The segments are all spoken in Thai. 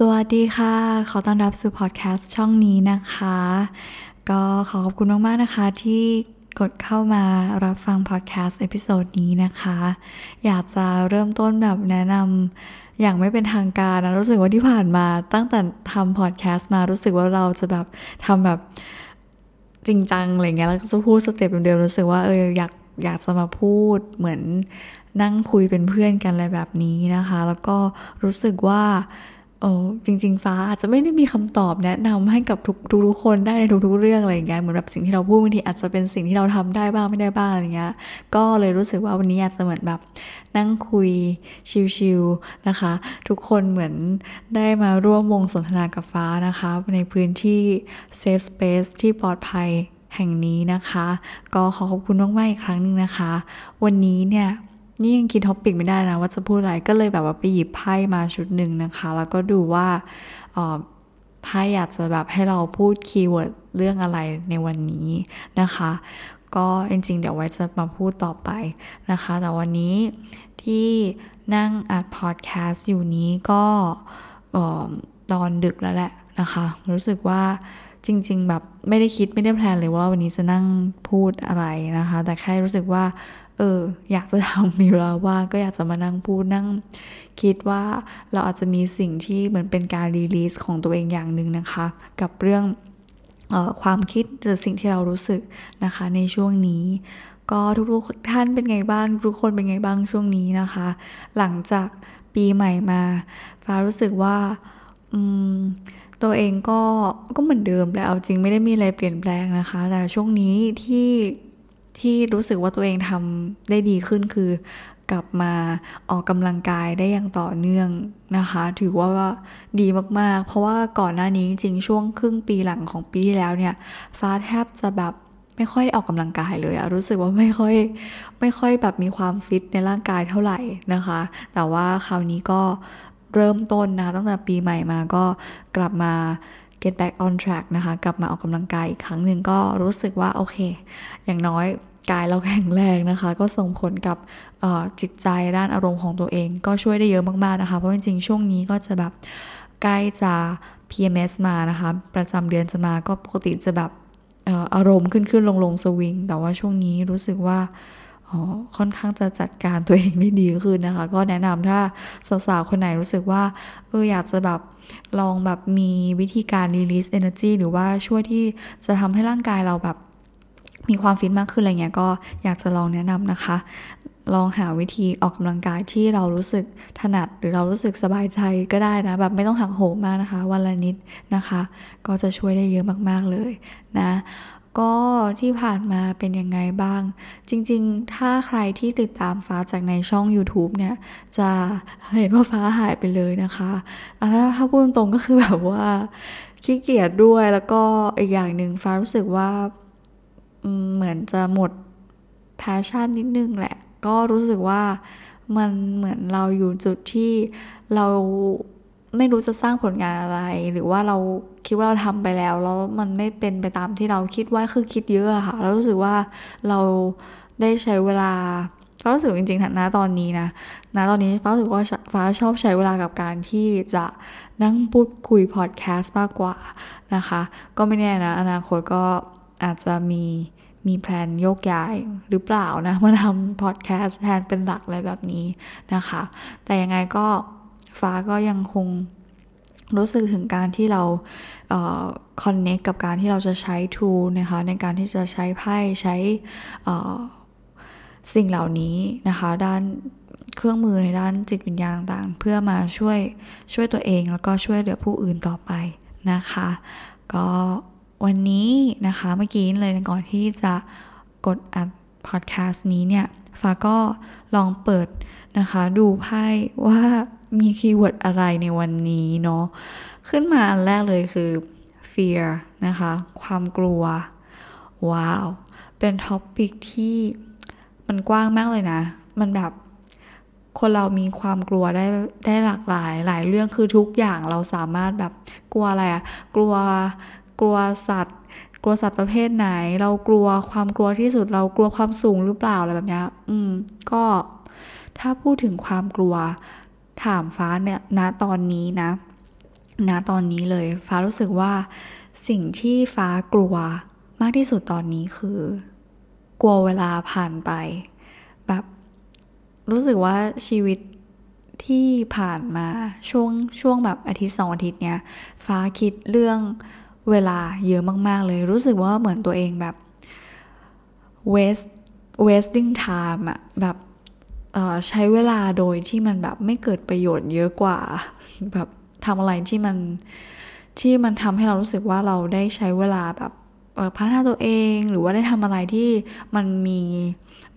สวัสดีค่ะ ขอต้อนรับสู่พอดแคสต์ช่องนี้นะคะ ก็ขอขอบคุณมาก ๆ นะคะที่กดเข้ามารับฟังพอดแคสต์ episode นี้นะคะ อยากจะเริ่มต้นแบบแนะนำอย่างไม่เป็นทางการนะ รู้สึกว่าที่ผ่านมาตั้งแต่ทำพอดแคสต์มารู้สึกว่าเราจะแบบทำแบบจริงจังอะไรเงี้ยแล้วก็จะพูด step เดิมๆรู้สึกว่าเอออยากอยากจะมาพูดเหมือนนั่งคุยเป็นเพื่อนกันอะไรแบบนี้นะคะ แล้วก็รู้สึกว่า โอ้จริง ๆ ฟ้าอาจจะไม่ได้มีคำตอบแนะนำให้กับทุกทุกคนได้ในทุกๆเรื่องอะไรอย่างเงี้ยเหมือนแบบสิ่งที่เราพูดบางทีอาจจะเป็นสิ่งที่เราทำได้บ้างไม่ได้บ้างอะไรเงี้ยก็เลยรู้สึกว่าวันนี้อาจจะเหมือนแบบนั่งคุยชิลๆนะคะ ทุกคนเหมือนได้มาร่วมวงสนทนากับฟ้านะคะ ในพื้นที่ safe space ที่ปลอดภัยแห่งนี้นะคะ ก็ขอขอบคุณมากๆอีกครั้งหนึ่งนะคะ วันนี้เนี่ย นี่ยังคิด topic ไม่ได้นะว่าจะพูดอะไรก็เลยแบบว่าไปหยิบไพ่มาชุดหนึ่งนะคะ แล้วก็ดูว่าไพ่อยากจะแบบให้เราพูด keyword เรื่องอะไรในวันนี้นะคะ ก็จริงๆ เดี๋ยวไว้จะมาพูดต่อไปนะคะ แต่วันนี้ที่นั่งอัดพอดแคสต์อยู่นี้ก็ตอนดึกแล้วแหละนะคะ รู้สึกว่าจริง ๆ แบบไม่ได้คิดไม่ได้แพลนเลยว่าวันนี้จะนั่งพูดอะไรนะคะ แต่แค่รู้สึกว่า เอออยากจะทำมีเวลาว่างก็อยากจะมานั่งพูดนั่ง คิดว่าเราอาจจะมีสิ่งที่เหมือนเป็นการรีลีสของตัวเองอย่างหนึ่งนะคะ กับเรื่องออความคิดหรือสิ่งที่เรารู้สึกนะคะในช่วงนี้ ก็ทุกๆท่านเป็นไงบ้างทุกคนเป็นไงบ้างช่วงนี้นะคะ หลังจากปีใหม่มาฟ้ารู้สึกว่าตัวเองก็ก็เหมือนเดิมแหละเอาจริงไม่ได้มีอะไรเปลี่ยนแปลงนะคะ แต่ช่วงนี้ที่ ที่รู้สึกว่าตัวเองทำได้ดีขึ้นคือกลับมาออกกำลังกายได้อย่างต่อเนื่องนะคะ ถือว่าดีมากๆ เพราะว่าก่อนหน้านี้จริงช่วงครึ่งปีหลังของปีที่แล้วเนี่ย ฟ้าแทบจะแบบไม่ค่อยได้ออกกำลังกายเลยอะรู้สึกว่าไม่ค่อยไม่ค่อยแบบมีความฟิตในร่างกายเท่าไหร่นะคะ แต่ว่าคราวนี้ก็เริ่มต้นนะตั้งแต่ปีใหม่มาก็กลับมา get back on track นะคะ กลับมาออกกำลังกายอีกครั้งหนึ่งก็รู้สึกว่าโอเค อย่างน้อย กายเราแข็งแรงนะคะ ก็ส่งผลกับจิตใจด้านอารมณ์ของตัวเอง ก็ช่วยได้เยอะมากๆนะคะ เพราะจริงๆช่วงนี้ก็จะแบบใกล้จะ PMS มานะคะ ประจำเดือนจะมาก็ปกติจะแบบอารมณ์ขึ้นขึ้นลงลงสวิง แต่ว่าช่วงนี้รู้สึกว่าค่อนข้างจะจัดการตัวเองได้ดีขึ้นนะคะ ก็แนะนำถ้าสาวๆ คนไหนรู้สึกว่าเอออยากจะแบบลองแบบมีวิธีการ release energy หรือว่าช่วยที่จะทำให้ร่างกายเราแบบ มีความฟิตมากขึ้นอะไรเงี้ยก็อยากจะลองแนะนำนะคะ ลองหาวิธีออกกำลังกายที่เรารู้สึกถนัดหรือเรารู้สึกสบายใจก็ได้นะ แบบไม่ต้องหักโหมมากนะคะ วันละนิดนะคะ ก็จะช่วยได้เยอะมากๆเลยนะก็ที่ผ่านมาเป็นยังไงบ้าง จริงๆ ถ้าใครที่ติดตามฟ้าจากในช่อง YouTube เนี่ย จะเห็นว่าฟ้าหายไปเลยนะคะถ้าถ้าพูดตรงก็คือแบบว่าขี้เกียจด้วยแล้วก็อีกอย่างหนึ่งฟ้ารู้สึกว่า เหมือนจะหมดแพชชั่นนิดนึงแหละ ก็รู้สึกว่ามันเหมือนเราอยู่จุดที่เราไม่รู้จะสร้างผลงานอะไร หรือว่าเราคิดว่าเราทำไปแล้ว แล้วมันไม่เป็นไปตามที่เราคิดว่าคือคิดเยอะค่ะ แล้วรู้สึกว่าเราได้ใช้เวลาฟ้ารู้สึกจริงๆนะตอนนี้นะนะตอนนี้ฟ้ารู้สึกว่าฟ้าชอบใช้เวลากับการที่จะนั่งพูดคุยพอดแคสต์มากกว่านะคะ ก็ไม่แน่นะ อนาคตก็อาจจะมี มี plan โยกย้ายหรือเปล่านะ มาทำพอดแคสต์แทนเป็นหลักอะไรแบบนี้นะคะ แต่ยังไงก็ฟ้าก็ยังคงรู้สึกถึงการที่เราคอนเน็กกับการที่เราจะใช้ทูนะคะในการที่จะใช้ไพ่ใช้สิ่งเหล่านี้นะคะด้านเครื่องมือในด้านจิตวิญญาณต่างเพื่อมาช่วยช่วยตัวเองแล้วก็ช่วยเหลือผู้อื่นต่อไปนะคะ ก็ วันนี้นะคะเมื่อกี้เลยก่อนที่จะกดอัดพอดแคสต์นี้เนี่ยฟ้าก็ลองเปิดนะคะ ดูไพ่ว่ามี keyword อะไรในวันนี้เนาะขึ้นมาอันแรกเลยคือ fear นะคะ ความกลัว wow เป็น topic ที่มันกว้างมากเลยนะ มันแบบคนเรามีความกลัวได้ได้หลากหลายหลายเรื่องคือทุกอย่างเราสามารถแบบกลัวอะไรอะกลัว กลัวสัตว์ กลัวสัตว์ประเภทไหน เรากลัวความกลัวที่สุด เรากลัวความสูงหรือเปล่าอะไรแบบนี้อืม ก็ถ้าพูดถึงความกลัวถามฟ้าเนี่ยณตอนนี้นะนะตอนนี้เลย ฟ้ารู้สึกว่าสิ่งที่ฟ้ากลัวมากที่สุดตอนนี้คือ กลัวเวลาผ่านไป แบบรู้สึกว่าชีวิตที่ผ่านมาช่วงช่วงแบบอาทิตย์สองอาทิตย์เนี้ย ฟ้าคิดเรื่อง เวลาเยอะมาก ๆ เลย รู้สึกว่าเหมือนตัวเองแบบ waste wasting time อะแบบใช้เวลาโดยที่มันแบบไม่เกิดประโยชน์เยอะกว่า แบบทำอะไรที่มันที่มันทำให้เรารู้สึกว่าเราได้ใช้เวลาแบบพัฒนาตัวเองหรือว่าได้ทำอะไรที่มันมี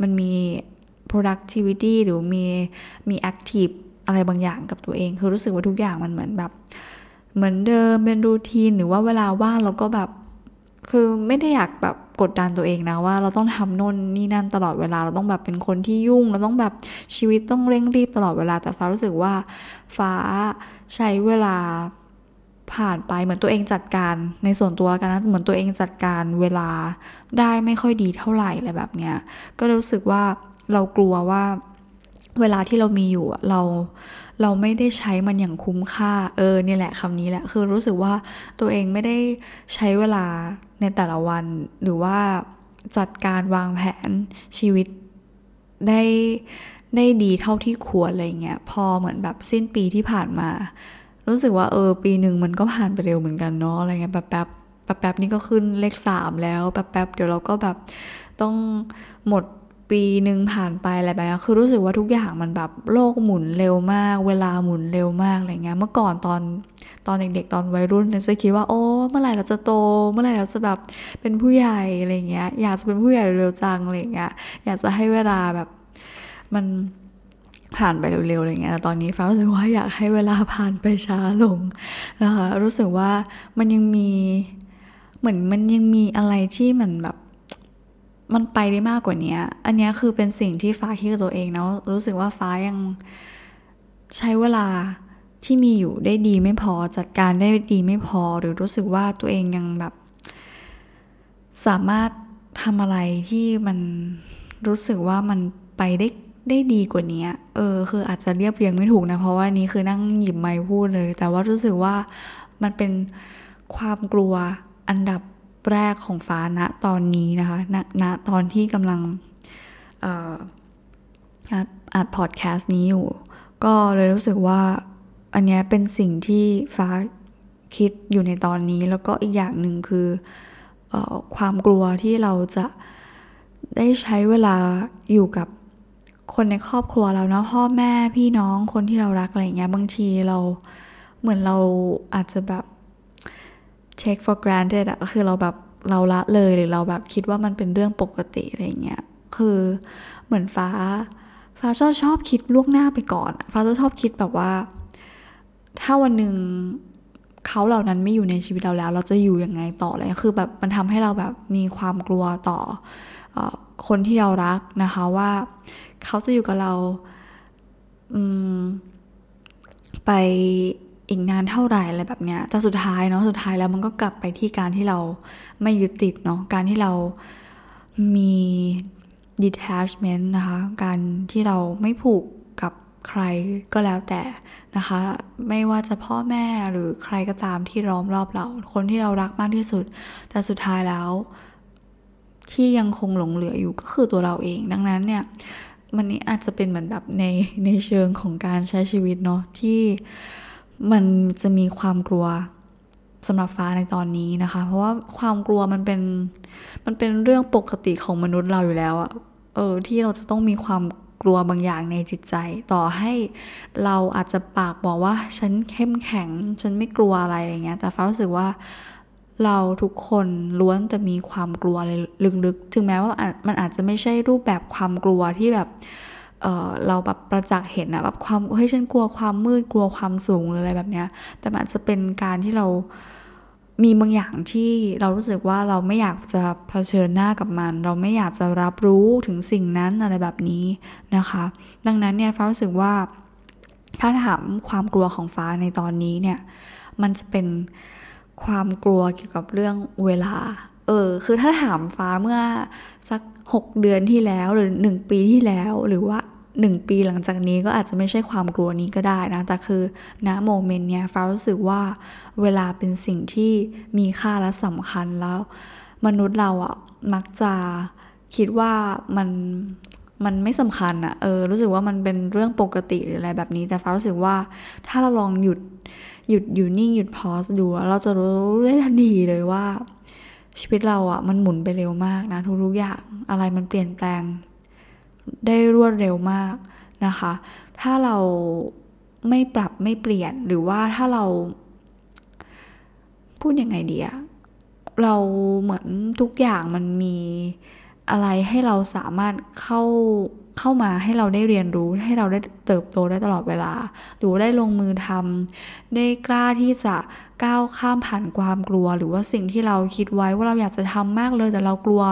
มันมี productivity หรือมีมี active อะไรบางอย่างกับตัวเอง คือรู้สึกว่าทุกอย่างมันเหมือนแบบ เหมือนเดิมเป็นรูทีนหรือว่าเวลาว่างเราก็แบบ คือไม่ได้อยากแบบกดดันตัวเองนะว่าเราต้องทำโน่นนี่นั่นตลอดเวลาเราต้องแบบเป็นคนที่ยุ่ง เราต้องแบบชีวิตต้องเร่งรีบตลอดเวลาแต่ฟ้ารู้สึกว่า ฟ้าใช้เวลาผ่านไปเหมือนตัวเองจัดการในส่วนตัวกันนะเหมือนตัวเองจัดการเวลาได้ไม่ค่อยดีเท่าไหร่อะไรแบบเนี้ยก็รู้สึกว่าเรากลัวว่าเวลาที่เรามีอยู่เรา เราไม่ได้ใช้มันอย่างคุ้มค่า เออนี่แหละคำนี้แหละ คือรู้สึกว่าตัวเองไม่ได้ใช้เวลาในแต่ละวัน หรือว่าจัดการวางแผนชีวิตได้ได้ดีเท่าที่ควรอะไรเงี้ย พอเหมือนแบบสิ้นปีที่ผ่านมา รู้สึกว่าเออ ปีหนึ่งมันก็ผ่านไปเร็วเหมือนกันเนาะอะไรเงี้ยแบบแป๊บแป๊บแป๊บนี่ก็ขึ้นเลขสามแล้วแป๊บแป๊บเดี๋ยวเราก็แบบต้องหมด ปีหนึ่งผ่านไปอะไรแบบนี้คือรู้สึกว่าทุกอย่างมันแบบโลกหมุนเร็วมาก เวลาหมุนเร็วมากอะไรเงี้ยเมื่อก่อนตอนตอนเด็กๆตอนวัยรุ่นเนี่ยจะคิดว่าโอ้เมื่อไหร่เราจะโต เมื่อไหร่เราจะแบบเป็นผู้ใหญ่อะไรเงี้ยอยากจะเป็นผู้ใหญ่เร็วจังอะไรเงี้ยอยากจะให้เวลาแบบมันผ่านไปเร็วๆอะไรเงี้ยแตอนนี้ฟ้ารู้สึกว่าอยากให้เวลาผ่านไปช้าลงนะคะรู้สึกว่ามันยังมีเหมือนมันยังมีอะไรที่มันแบบ มันไปได้มากกว่านี้ อันนี้คือเป็นสิ่งที่ฟ้าคิดกับตัวเองนะรู้สึกว่าฟ้ายังใช้เวลาที่มีอยู่ได้ดีไม่พอจัดการได้ดีไม่พอ หรือรู้สึกว่าตัวเองยังแบบ สามารถทำอะไรที่มันรู้สึกว่ามันไปได้ได้ดีกว่านี้เออ คืออาจจะเรียบเรียงไม่ถูกนะ เพราะว่านี้คือนั่งหยิบไม้พูดเลย แต่ว่ารู้สึกว่ามันเป็นความกลัวอันดับ แรกของฟ้าณตอนนี้นะคะณณตอนที่กำลังอัดพอดแคสต์นี้อยู่ ก็เลยรู้สึกว่าอันนี้เป็นสิ่งที่ฟ้าคิดอยู่ในตอนนี้ แล้วก็อีกอย่างหนึ่งคืออความกลัวที่เราจะได้ใช้เวลาอยู่กับคนในครอบครัวเรานะพ่อแม่พี่น้องคนที่เรารักอะไรเงี้ยบางทีเราเหมือนเราอาจจะแบบ take for granted อะคือเราแบบเราละเลยหรือเราแบบคิดว่ามันเป็นเรื่องปกติอะไรเงี้ยคือเหมือนฟ้า ฟ้าชอบชอบคิดล่วงหน้าไปก่อน ฟ้าจะชอบคิดแบบว่า ถ้าวันหนึ่งเขาเหล่านั้นไม่อยู่ในชีวิตเราแล้ว เราจะอยู่ยังไงต่อเลยคือแบบมันทำให้เราแบบมีความกลัวต่ออคนที่เรารักนะคะว่าเขาจะอยู่กับเราไป อีกนานเท่าไหร่อะไรแบบเนี้ยแต่สุดท้ายเนาะสุดท้ายแล้วมันก็กลับไปที่การที่เราไม่ยึดติดเนาะการที่เรามี detachment นะคะ การที่เราไม่ผูกกับใครก็แล้วแต่นะคะ ไม่ว่าจะพ่อแม่หรือใครก็ตามที่ล้อมรอบเรา คนที่เรารักมากที่สุด แต่สุดท้ายแล้ว ที่ยังคงหลงเหลืออยู่ก็คือตัวเราเอง ดังนั้นเนี่ยมันนี้อาจจะเป็นเหมือนแบบในในเชิงของการใช้ชีวิตเนาะที่ มันจะมีความกลัวสำหรับฟ้าในตอนนี้นะคะ เพราะว่าความกลัวมันเป็นมันเป็นเรื่องปกติของมนุษย์เราอยู่แล้วอะเออที่เราจะต้องมีความกลัวบางอย่างในจิตใจ ต่อให้เราอาจจะปากบอกว่า ฉันเข้มแข็ง ฉันไม่กลัวอะไรอย่างเงี้ย แต่ฟ้ารู้สึกว่าเราทุกคนล้วนแต่มีความกลัวอะไรลึกๆ ถึงแม้ว่ามันอาจจะไม่ใช่รูปแบบความกลัวที่แบบ เเราแบบประจักษ์เห็นอะแบบความเฮ้ยฉันกลัวความมืดกลัวความสูงหรืออะไรแบบเนี้ย แต่มันจะเป็นการที่เรามีบางอย่างที่เรารู้สึกว่าเราไม่อยากจะเผชิญหน้ากับมัน เราไม่อยากจะรับรู้ถึงสิ่งนั้นอะไรแบบนี้นะคะ ดังนั้นเนี่ยฟ้ารู้สึกว่าถ้าถามความกลัวของฟ้าในตอนนี้เนี่ย มันจะเป็นความกลัวเกี่ยวกับเรื่องเวลา เออ คือถ้าถามฟ้าเมื่อ สักหกเดือนที่แล้วหรือหนึ่งปีที่แล้วหรือว่าหนึ่งปีหลังจากนี้ก็อาจจะไม่ใช่ความกลัวนี้ก็ได้นะ แต่คือณโมเมนต์เนี้ยฟ้ารู้สึกว่าเวลาเป็นสิ่งที่มีค่าและสำคัญแล้ว มนุษย์เราอะมักจะคิดว่ามันมันไม่สำคัญอะเออ รู้สึกว่ามันเป็นเรื่องปกติหรืออะไรแบบนี้ แต่ฟ้ารู้สึกว่าถ้าเราลองหยุดหยุดอยู่นิ่งหยุดพอสดู เราจะรู้ได้ทันทีเลยว่า ชีวิตเราอะมันหมุนไปเร็วมากนะทุกๆอย่างอะไรมันเปลี่ยนแปลง ได้รวดเร็วมากนะคะ ถ้าเราไม่ปรับไม่เปลี่ยนหรือว่าถ้าเรา พูดยังไงดีอะเราเหมือนทุกอย่างมันมีอะไรให้เราสามารถเข้า เข้ามาให้เราได้เรียนรู้ให้เราได้เติบโตได้ตลอดเวลา หรือได้ลงมือทำได้กล้าที่จะก้าวข้ามผ่านความกลัว หรือว่าสิ่งที่เราคิดไว้ว่าเราอยากจะทำมากเลยแต่เรากลัว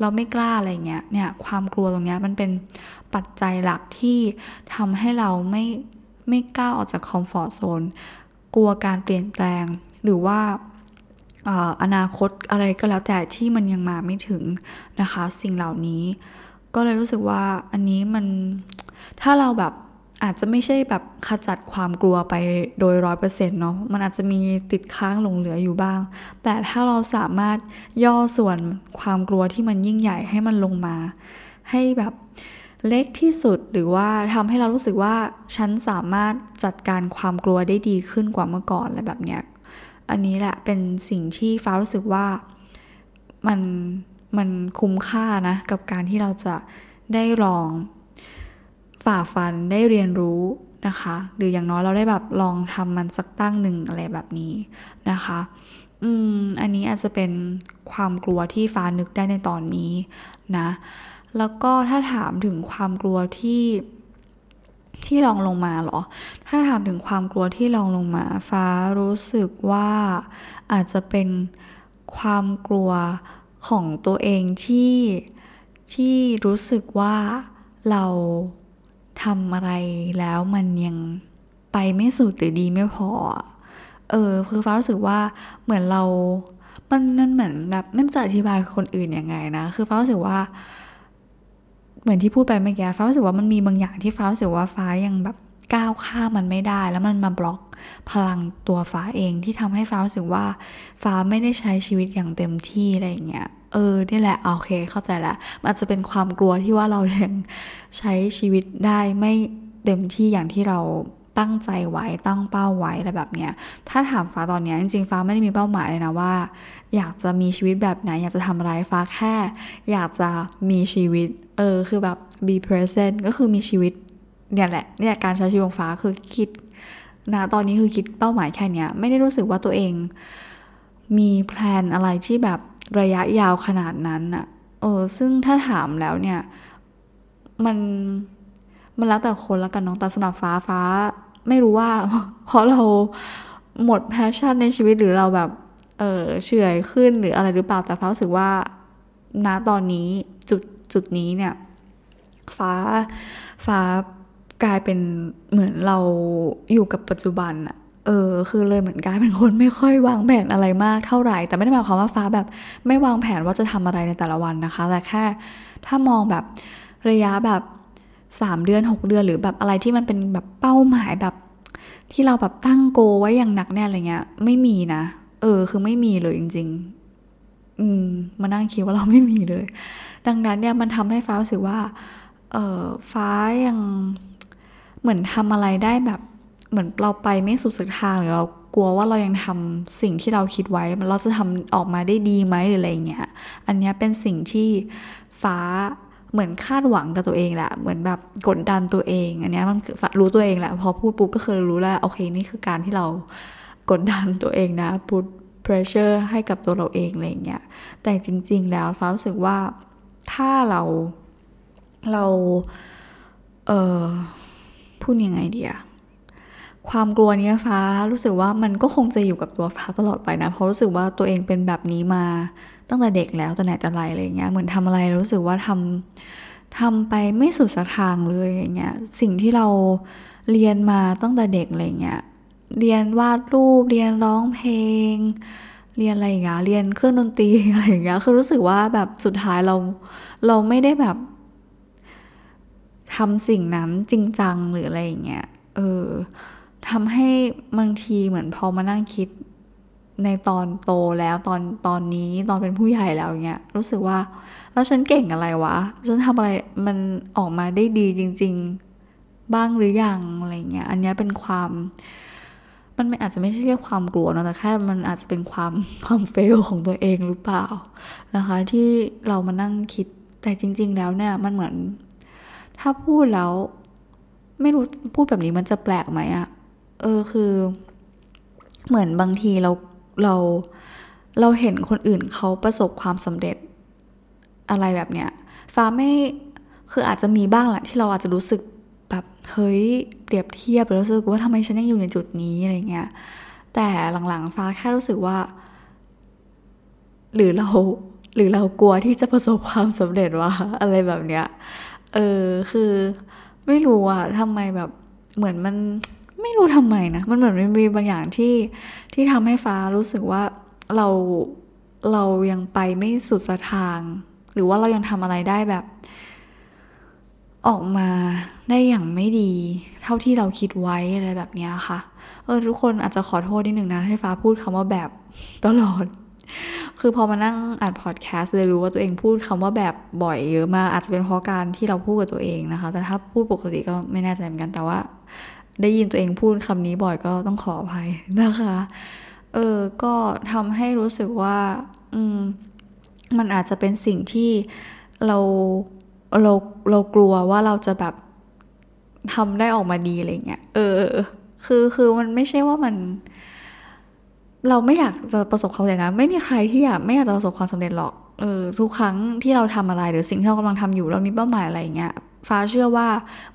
เราไม่กล้าอะไรเงี้ยเนี่ยความกลัวตรงเนี้ยมันเป็นปัจจัยหลักที่ทำให้เราไม่ไม่กล้าออกจากคอมฟอร์ทโซนกลัวการเปลี่ยนแปลงหรือว่าอนาคตอะไรก็แล้วแต่ที่มันยังมาไม่ถึงนะคะ สิ่งเหล่านี้ ก็เลยรู้สึกว่าอันนี้มันถ้าเราแบบอาจจะไม่ใช่แบบขจัดความกลัวไปโดยร้อยเปอร์เซ็นต์เนาะมันอาจจะมีติดค้างหลงเหลืออยู่บ้าง แต่ถ้าเราสามารถย่อส่วนความกลัวที่มันยิ่งใหญ่ให้มันลงมา ให้แบบเล็กที่สุดหรือว่าทำให้เรารู้สึกว่าฉันสามารถจัดการความกลัวได้ดีขึ้นกว่าเมื่อก่อนอะไรแบบเนี้ยอันนี้แหละเป็นสิ่งที่ฟ้ารู้สึกว่ามัน มันคุ้มค่านะ กับการที่เราจะได้ลองฝ่าฟันได้เรียนรู้นะคะ หรืออย่างน้อยเราได้แบบลองทำมันสักตั้งหนึ่งอะไรแบบนี้นะคะอืมอันนี้อาจจะเป็นความกลัวที่ฟ้านึกได้ในตอนนี้นะ แล้วก็ถ้าถามถึงความกลัวที่ที่ลองลงมาหรอ ถ้าถามถึงความกลัวที่ลองลงมา ฟ้ารู้สึกว่าอาจจะเป็นความกลัว ของตัวเองที่ที่รู้สึกว่าเราทำอะไรแล้วมันยังไปไม่สุดหรือดีไม่พอ เออ คือฟ้ารู้สึกว่าเหมือนเรา มันมันเหมือนแบบไม่จะอธิบายคนอื่นยังไงนะ คือฟ้ารู้สึกว่า เหมือนที่พูดไปเมื่อกี้ฟ้ารู้สึกว่ามันมีบางอย่างที่ฟ้ารู้สึกว่าฟ้ายังแบบก้าวข้ามมันไม่ได้ แล้วมันมาบล็อก พลังตัวฟ้าเองที่ทำให้ฟ้ารู้สึกว่า ฟ้าไม่ได้ใช้ชีวิตอย่างเต็มที่อะไรอย่างเงี้ยเออนี่แหละโอเคเข้าใจแล้วมันจะเป็นความกลัวที่ว่าเรายังใช้ชีวิตได้ไม่เต็มที่อย่างที่เราตั้งใจไว้ตั้งเป้าไว้อะไรแบบเนี้ย ถ้าถามฟ้าตอนนี้จริงๆฟ้าไม่ได้มีเป้าหมายเลยนะว่า อยากจะมีชีวิตแบบไหน อยากจะทำอะไรฟ้าแค่ อยากจะมีชีวิต เออคือแบบ be present ก็คือมีชีวิตเนี่ยแหละเนี่ยการใช้ชีวิตของฟ้าคือคิด นะตอนนี้คือคิดเป้าหมายแค่นี้ไม่ได้รู้สึกว่าตัวเองมีแพลนอะไรที่แบบระยะยาวขนาดนั้นอะเออซึ่งถ้าถามแล้วเนี่ย มันมันแล้วแต่คนแล้วกันน้องแต่สำหรับฟ้าฟ้า ไม่รู้ว่า เพราะเราหมดแพชชั่นในชีวิตหรือเราแบบ เออเฉื่อยขึ้นหรืออะไรหรือเปล่าแต่ฟ้ารู้สึกว่าณตอนนี้จุดจุดนี้เนี่ย ฟ้าฟ้า กลายเป็นเหมือนเราอยู่กับปัจจุบันอะเออคือเลยเหมือนกลายเป็นคนไม่ค่อยวางแผนอะไรมากเท่าไหร่ แต่ไม่ได้หมายความว่าฟ้าแบบไม่วางแผนว่าจะทำอะไรในแต่ละวันนะคะ แต่แค่ถ้ามองแบบระยะแบบสามเดือนหกเดือนหรือแบบอะไรที่มันเป็นแบบเป้าหมายแบบที่เราแบบตั้งโกไว้อย่างหนักแน่อะไรเงี้ย ไม่มีนะ เออ คือไม่มีเลยจริง ๆ อืมมานั่งคิดว่าเราไม่มีเลย ดังนั้นเนี่ยมันทำให้ฟ้ารู้สึกว่า เออฟ้ายัง เหมือนทำอะไรได้แบบเหมือนเราไปไม่สุดสักทางหรือเรากลัวว่าเรายังทำสิ่งที่เราคิดไว้เราจะทำออกมาได้ดีไหมหรืออะไรเงี้ย อันนี้เป็นสิ่งที่ฟ้าเหมือนคาดหวังกับตัวเองแหละ เหมือนแบบกดดันตัวเอง อันนี้มันคือรู้ตัวเองแหละ พอพูดปุ๊บก็คือรู้แล้วโอเคนี่คือการที่เรากดดันตัวเองนะพูด pressure ให้กับตัวเราเองอะไรเงี้ย แต่จริง ๆ แล้วฟ้ารู้สึกว่าถ้าเราเรา เออ พูดยังไงดีอะความกลัวนี้ฟ้ารู้สึกว่ามันก็คงจะอยู่กับตัวฟ้าตลอดไปนะ เพราะรู้สึกว่าตัวเองเป็นแบบนี้มาตั้งแต่เด็กแล้วแต่ไหนแต่ไรอะไรเงี้ยเหมือนทำอะไรรู้สึกว่าทำทำไปไม่สุดสักทางเลยอย่างเงี้ยสิ่งที่เราเรียนมาตั้งแต่เด็กอะไรเงี้ยเรียนวาดรูปเรียนร้องเพลง เรียนอะไรอย่างเงี้ยเรียนเครื่องดนตรีอะไรอย่างเงี้ยคือรู้สึกว่าแบบสุดท้ายเราเราไม่ได้แบบ ทำสิ่งนั้นจริงจังหรืออะไรอย่างเงี้ย เออทำให้บางทีเหมือนพอมานั่งคิดในตอนโตแล้วตอนตอนนี้ตอนเป็นผู้ใหญ่แล้วเงี้ยรู้สึกว่า แล้วฉันเก่งอะไรวะ ฉันทำอะไรมันออกมาได้ดีจริง ๆ บ้างหรือยังอะไรเงี้ย อันนี้เป็นความ มันไม่อาจจะไม่ใช่เรียกความกลัวนะแต่แค่มันอาจจะเป็นความความเฟลของตัวเองหรือเปล่านะคะ ที่เรามานั่งคิดแต่จริง ๆ แล้วเนี่ยมันเหมือน ถ้าพูดแล้ว ไม่รู้พูดแบบนี้มันจะแปลกไหมอะเออคือ เหมือนบางทีเราเราเราเห็นคนอื่นเขาประสบความสำเร็จอะไรแบบเนี้ยฟ้าไม่คืออาจจะมีบ้างแหละที่เราอาจจะรู้สึกแบบเฮ้ยเปรียบเทียบหรือรู้สึกว่าทำไมฉันยังอยู่ในจุดนี้อะไรเงี้ยแต่หลังๆฟ้าแค่รู้สึกว่า หรือเราหรือเรากลัวที่จะประสบความสำเร็จวะอะไรแบบเนี้ย เออคือไม่รู้อะทำไมแบบเหมือนมันไม่รู้ทำไมนะ มันเหมือนมันมีบางอย่างที่ที่ทำให้ฟ้ารู้สึกว่าเราเรายังไปไม่สุดสทาง หรือว่าเรายังทำอะไรได้แบบ ออกมาได้อย่างไม่ดี เท่าที่เราคิดไว้อะไรแบบนี้ค่ะ เออทุกคนอาจจะขอโทษนิดหนึ่งนะให้ฟ้าพูดคำว่าแบบตลอด คือพอมานั่งอ่านพอดแคสต์เลยรู้ว่าตัวเองพูดคำว่าแบบบ่อยเยอะมาก อาจจะเป็นเพราะการที่เราพูดกับตัวเองนะคะ แต่ถ้าพูดปกติก็ไม่แน่ใจเหมือนกัน แต่ว่า ได้ยินตัวเองพูดคำนี้บ่อยก็ต้องขออภัยนะคะ เออ ก็ทำให้รู้สึกว่า อืม มันอาจจะเป็นสิ่งที่เราเราเรากลัวว่าเราจะแบบทำได้ออกมาดีอะไรเงี้ย เออ คือคือมันไม่ใช่ว่ามัน เราไม่อยากจะประสบความสำเร็จนะ ไม่มีใครที่อยากไม่อยากจะประสบความสำเร็จหรอกเออทุกครั้งที่เราทำอะไรหรือสิ่งที่เรากำลังทำอยู่เรามีเป้าหมายอะไรอย่างเงี้ยฟ้าเชื่อว่า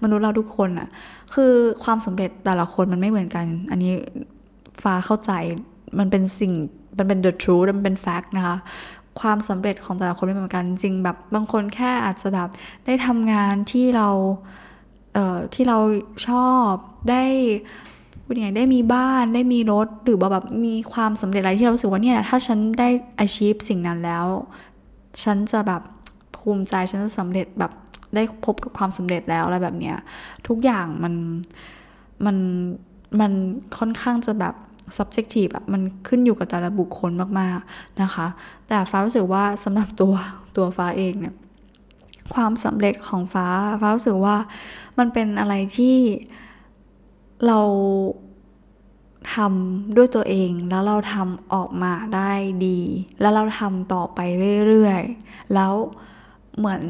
มนุษย์เราทุกคนอะคือความสำเร็จแต่ละคนมันไม่เหมือนกัน อันนี้ฟ้าเข้าใจมันเป็นสิ่งมันเป็น the truth มันเป็น fact นะคะความสำเร็จของแต่ละคนไม่เหมือนกันจริงแบบบางคนแค่อาจจะแบบได้ทำงานที่เราเอ่อที่เราชอบได้ พูดยังไงได้มีบ้านได้มีรถหรือว่าแบบมีความสำเร็จอะไรที่เราสึกว่าเนี่ยถ้าฉันได้ achieve สิ่งนั้นแล้ว ฉันจะแบบภูมิใจฉันจะสำเร็จแบบได้พบกับความสำเร็จแล้วอะไรแบบเนี้ยทุกอย่างมันมันมันค่อนข้างจะแบบ subjective อะมันขึ้นอยู่กับแต่ละบุคคลมากๆนะคะ แต่ฟ้ารู้สึกว่าสำหรับตัวตัวฟ้าเองเนี่ยความสำเร็จของฟ้า ฟ้ารู้สึกว่ามันเป็นอะไรที่ เราทำด้วยตัวเองแล้วเราทำออกมาได้ดี แล้วเราทำต่อไปเรื่อยๆ แล้วเหมือน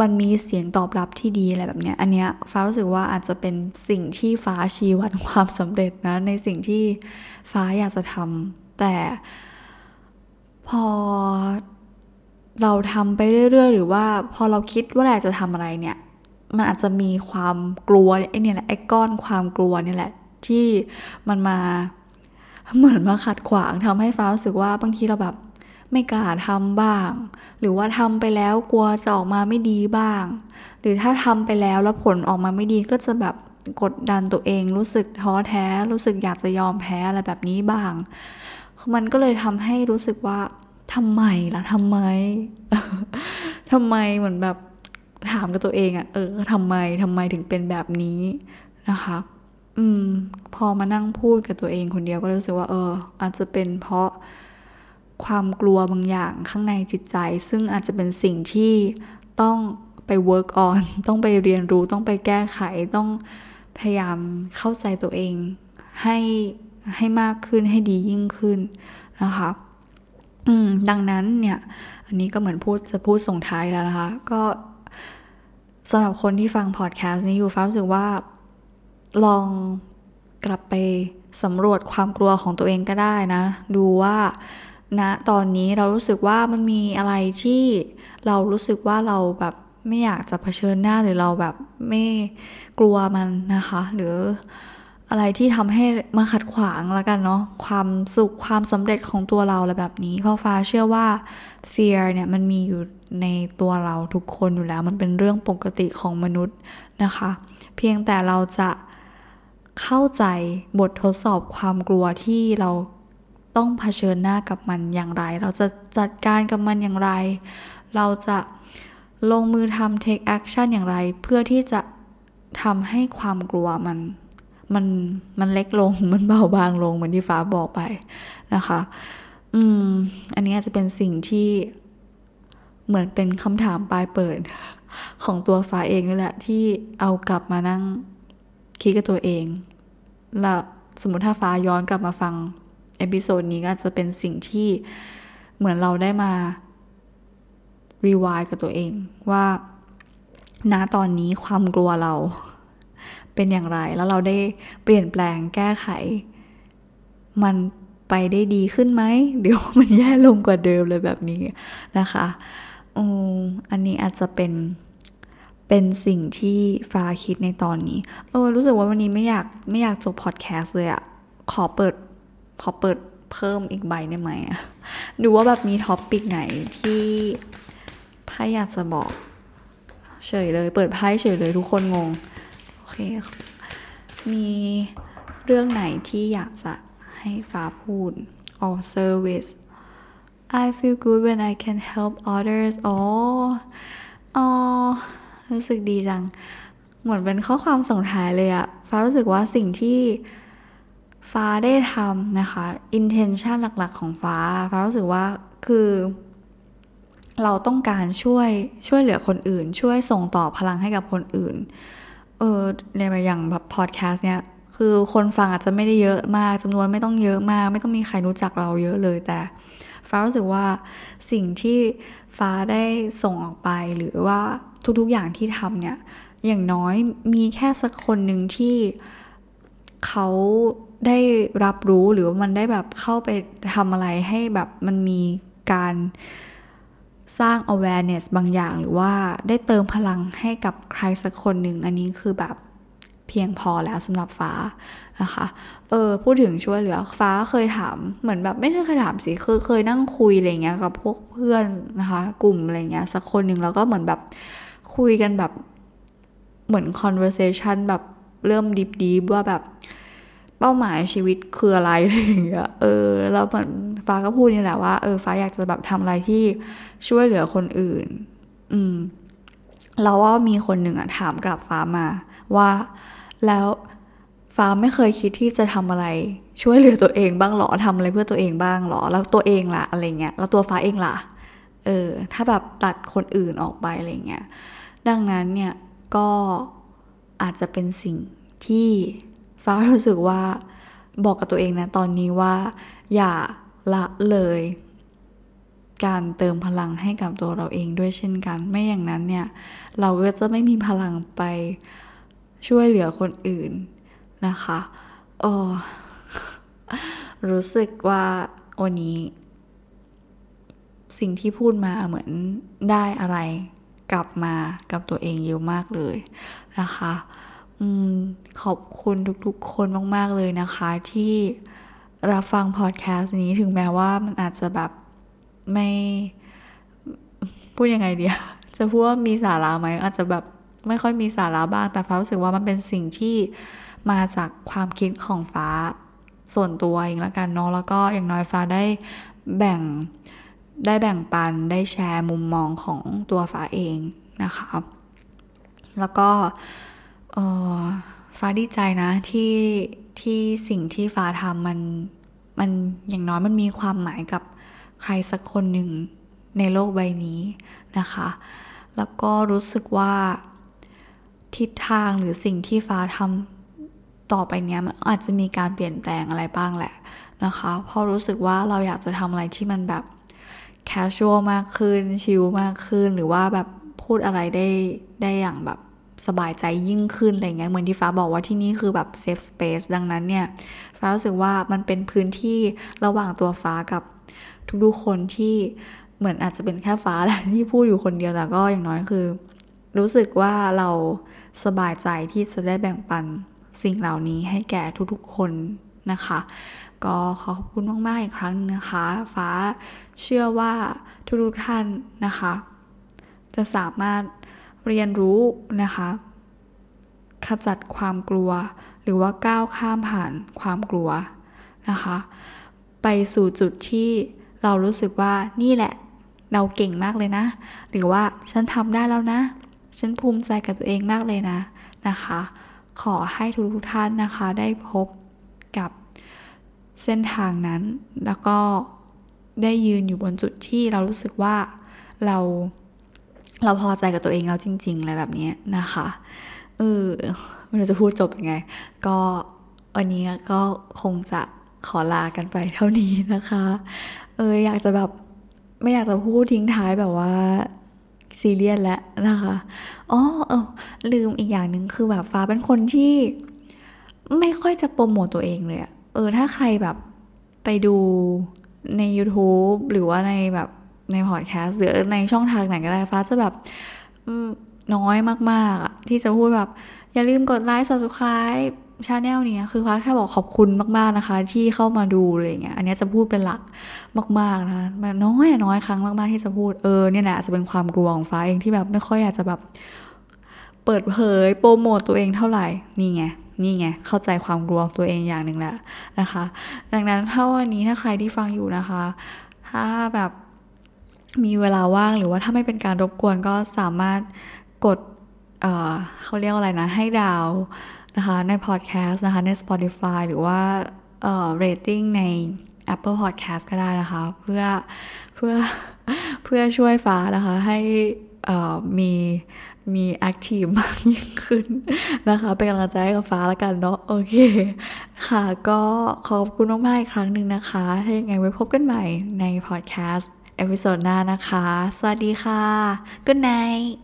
มันมีเสียงตอบรับที่ดีอะไรแบบเนี้ย อันเนี้ยฟ้ารู้สึกว่าอาจจะเป็นสิ่งที่ฟ้าชี้วัดความสำเร็จนะในสิ่งที่ฟ้าอยากจะทำแต่พอเราทำไปเรื่อยๆ หรือว่าพอเราคิดว่าเราจะทำอะไรเนี่ย มันอาจจะมีความกลัวไอ้นี่แหละไอ้ก้อนความกลัวนี่แหละ ที่มันมาเหมือนมาขัดขวางทำให้ฟ้ารู้สึกว่าบางทีเราแบบไม่กล้าทำบ้าง หรือว่าทำไปแล้วกลัวจะออกมาไม่ดีบ้าง หรือถ้าทำไปแล้วแล้วผลออกมาไม่ดีก็จะแบบกดดันตัวเอง รู้สึกท้อแท้ รู้สึกอยากจะยอมแพ้อะไรแบบนี้บ้าง มันก็เลยทำให้รู้สึกว่าทำไมล่ะทำไมทำไมเหมือนแบบ ถามกับตัวเองอะเออทำไมทำไมถึงเป็นแบบนี้นะคะ อืม พอมานั่งพูดกับตัวเองคนเดียวก็รู้สึกว่า เออ อาจจะเป็นเพราะความกลัวบางอย่างข้างในจิตใจ ซึ่งอาจจะเป็นสิ่งที่ต้องไป work on ต้องไปเรียนรู้ต้องไปแก้ไขต้องพยายามเข้าใจตัวเอง ให้ให้มากขึ้นให้ดียิ่งขึ้นนะคะอืมดังนั้นเนี่ย อันนี้ก็เหมือนพูดจะพูดส่งท้ายแล้วนะคะ ก็ สำหรับคนที่ฟังพอดแคสต์นี้อยู่ฟ้ารู้สึกว่า ลองกลับไปสำรวจความกลัวของตัวเองก็ได้นะ ดูว่าณนะตอนนี้เรารู้สึกว่ามันมีอะไรที่เรารู้สึกว่าเราแบบไม่อยากจะเผชิญหน้าหรือเราแบบไม่กลัวมันนะคะ หรือ อะไรที่ทำให้มาขัดขวางแล้วกันเนาะความสุขความสำเร็จของตัวเราอะไรแบบนี้ เพราะฟ้าเชื่อว่า fear เนี่ยมันมีอยู่ในตัวเราทุกคนอยู่แล้วมันเป็นเรื่องปกติของมนุษย์นะคะ เพียงแต่เราจะเข้าใจบททดสอบความกลัวที่เราต้องเผชิญหน้ากับมันอย่างไร เราจะจัดการกับมันอย่างไร เราจะลงมือทำ take action อย่างไร เพื่อที่จะทำให้ความกลัวมัน มันมันเล็กลง มันเบาบางลงเหมือนที่ฟ้าบอกไปนะคะ อืม อันนี้อาจจะเป็นสิ่งที่เหมือนเป็นคำถามปลายเปิด ของตัวฟ้าเองนี่แหละ ที่เอากลับมานั่งคิดกับตัวเอง แล้วสมมติถ้าฟ้าย้อนกลับมาฟัง episode นี้ก็อาจจะเป็นสิ่งที่เหมือนเราได้มารีวายกับตัวเองว่าณตอนนี้ความกลัวเรา เป็นอย่างไร แล้วเราได้เปลี่ยนแปลงแก้ไข มันไปได้ดีขึ้นไหมเดี๋ยวมันแย่ลงกว่าเดิมเลยแบบนี้นะคะอืมอันนี้อาจจะเป็นเป็นสิ่งที่ฟ้าคิดในตอนนี้เออรู้สึกว่าวันนี้ไม่อยากไม่อยากจบพอดแคสต์เลยอะขอเปิดขอเปิดเพิ่มอีกใบได้ไหมอะดูว่าแบบมี topic ไหนที่ไพ่อยากจะบอก เฉยเลย เปิดไพ่เฉยเลยทุกคนงง เค มีเรื่องไหนที่อยากจะให้ฟ้าพูด or service I feel good when I can help others อ๋ออ๋อรู้สึกดีจัง เหมือนเป็นข้อความส่งท้ายเลยอะฟ้ารู้สึกว่าสิ่งที่ฟ้าได้ทำนะคะ intention หลักๆ ของฟ้า ฟ้ารู้สึกว่าคือ เราต้องการช่วยช่วยเหลือคนอื่น ช่วยส่งต่อพลังให้กับคนอื่น เออในอย่างแบบพอดแคสต์เนี่ยคือคนฟังอาจจะไม่ได้เยอะมากจำนวนไม่ต้องเยอะมาก ไม่ต้องมีใครรู้จักเราเยอะเลยแต่ฟ้ารู้สึกว่าสิ่งที่ฟ้าได้ส่งออกไปหรือว่าทุกๆอย่างที่ทำเนี่ย อย่างน้อยมีแค่สักคนหนึ่งที่เขาได้รับรู้หรือว่ามันได้แบบเข้าไปทำอะไรให้แบบมันมีการ สร้าง awareness บางอย่างหรือว่าได้เติมพลังให้กับใครสักคนหนึ่ง อันนี้คือแบบเพียงพอแล้วสำหรับฟ้านะคะ เออพูดถึงช่วยเหลือฟ้าเคยถามเหมือนแบบไม่ใช่เคยถามสิคือเคยนั่งคุยอะไรเงี้ยกับพวกเพื่อนนะคะ กลุ่มอะไรเงี้ยสักคนหนึ่งแล้วก็เหมือนแบบคุยกันแบบเหมือน conversation แบบเริ่มดิบดีว่าแบบ เป้าหมายชีวิตคืออะไรอะไรอย่างเงี้ยเออแล้วเหมือนฟ้าก็พูดนี่แหละว่าเออฟ้าอยากจะแบบทำอะไรที่ช่วยเหลือคนอื่น อืมเราว่ามีคนหนึ่งอะถามกลับฟ้ามาว่า แล้วฟ้าไม่เคยคิดที่จะทำอะไร ช่วยเหลือตัวเองบ้างหรอทำอะไรเพื่อตัวเองบ้างหรอ แล้วตัวเองล่ะอะไรเงี้ยแล้วตัวฟ้าเองล่ะเออถ้าแบบตัดคนอื่นออกไปอะไรเงี้ยดังนั้นเนี่ยก็อาจจะเป็นสิ่งที่ ฟ้ารู้สึกว่าบอกกับตัวเองนะตอนนี้ว่า อย่าละเลย การเติมพลังให้กับตัวเราเองด้วยเช่นกัน ไม่อย่างนั้นเนี่ย เราก็จะไม่มีพลังไปช่วยเหลือคนอื่นนะคะโอ้รู้สึกว่าวันนี้ สิ่งที่พูดมาเหมือนได้อะไรกลับมากับตัวเองเยอะมากเลยนะคะ ขอบคุณทุกๆคนมาก ๆ เลยนะคะ ที่รับฟังพอดแคสต์นี้ถึงแม้ว่ามันอาจจะแบบไม่พูดยังไงเดียจะพูดว่ามีสาระไหมอาจจะแบบไม่ค่อยมีสาระบ้าง แต่ฟ้ารู้สึกว่ามันเป็นสิ่งที่มาจากความคิดของฟ้าส่วนตัวเองละกันเนาะแล้วก็อย่างน้อยฟ้าได้แบ่งได้แบ่งปันได้แชร์มุมมองของตัวฟ้าเองนะคะ แล้วก็ ฟ้าดีใจนะที่ที่สิ่งที่ฟ้าทำมันมันอย่างน้อยมันมีความหมายกับใครสักคนหนึ่งในโลกใบนี้นะคะ แล้วก็รู้สึกว่าทิศทางหรือสิ่งที่ฟ้าทำต่อไปเนี้ยมันอาจจะมีการเปลี่ยนแปลงอะไรบ้างแหละนะคะเพราะรู้สึกว่าเราอยากจะทำอะไรที่มันแบบcasual มากขึ้น ชิลมากขึ้น หรือว่าแบบพูดอะไรได้ได้อย่างแบบ สบายใจยิ่งขึ้นอะไรเงี้ยเหมือนที่ฟ้าบอกว่าที่นี่คือแบบ safe space ดังนั้นเนี่ย ฟ้ารู้สึกว่ามันเป็นพื้นที่ระหว่างตัวฟ้ากับทุกๆคนที่เหมือนอาจจะเป็นแค่ฟ้าแหละที่พูดอยู่คนเดียวแต่ก็อย่างน้อยคือ รู้สึกว่าเราสบายใจที่จะได้แบ่งปันสิ่งเหล่านี้ให้แก่ทุกๆคนนะคะ ก็ขอขอบคุณมากๆอีกครั้งนะคะ ฟ้าเชื่อว่าทุกๆท่านนะคะ จะสามารถ เรียนรู้นะคะ ขจัดความกลัว หรือว่าก้าวข้ามผ่านความกลัวนะคะ ไปสู่จุดที่เรารู้สึกว่านี่แหละ เราเก่งมากเลยนะ หรือว่าฉันทำได้แล้วนะ ฉันภูมิใจกับตัวเองมากเลยนะนะคะ ขอให้ทุกทุกท่านนะคะได้พบกับเส้นทางนั้นแล้วก็ได้ยืนอยู่บนจุดที่เรารู้สึกว่าเรา เราพอใจกับตัวเองแล้วจริง ๆ อะไรแบบนี้นะคะเออไม่รู้จะพูดจบยังไง ก็วันนี้ก็คงจะขอลากันไปเท่านี้นะคะ เอออยากจะแบบไม่อยากจะพูดทิ้งท้ายแบบว่าซีเรียสแล้วนะคะอ๋อเออลืมอีกอย่างหนึ่งคือแบบฟ้าเป็นคนที่ไม่ค่อยจะโปรโมตตัวเองเลยอะเออถ้าใครแบบไปดูใน YouTube หรือว่าในแบบ ในพอดแคสต์หรือในช่องทางไหนก็ได้ฟ้าจะแบบน้อยมากๆอะที่จะพูดแบบ อย่าลืมกดไลค์ subscribe channel นี้คือฟ้าแค่บอกขอบคุณมากๆนะคะ ที่เข้ามาดูอะไรเงี้ยอันนี้จะพูดเป็นหลักมากๆนะแบบน้อยน้อยครั้งมากๆที่จะพูดเออเนี่ยแหละจะเป็นความกลัวของฟ้าเองที่แบบไม่ค่อยอยากจะแบบเปิดเผยโปรโมตตัวเองเท่าไหร่นี่ไงนี่ไงเข้าใจความกลัวตัวเองอย่างหนึ่งแหล้วนะคะ ดังนั้นถ้าวันนี้ถ้าใครที่ฟังอยู่นะคะ ถ้าแบบ มีเวลาว่างหรือว่าถ้าไม่เป็นการรบกวนก็สามารถกดเเขาเรียกอะไรนะ ให้ดาวนะคะในพอดแคสต์นะคะใน Spotify หรือว่าเอ่อ rating ใน Apple Podcast ก็ได้นะคะ เพื่อเพื่อเพื่อช่วยฟ้านะคะให้มีมี active มากยิ่งขึ้นนะคะ เป็นกำลังใจให้กับฟ้าแล้วกันเนาะโอเค ค่ะ ก็ขอบคุณมากๆอีกครั้งหนึ่งนะคะ ถ้ายังไงไว้พบกันใหม่ในพอดแคสต์ episode หน้านะคะ สวัสดีค่ะ Good night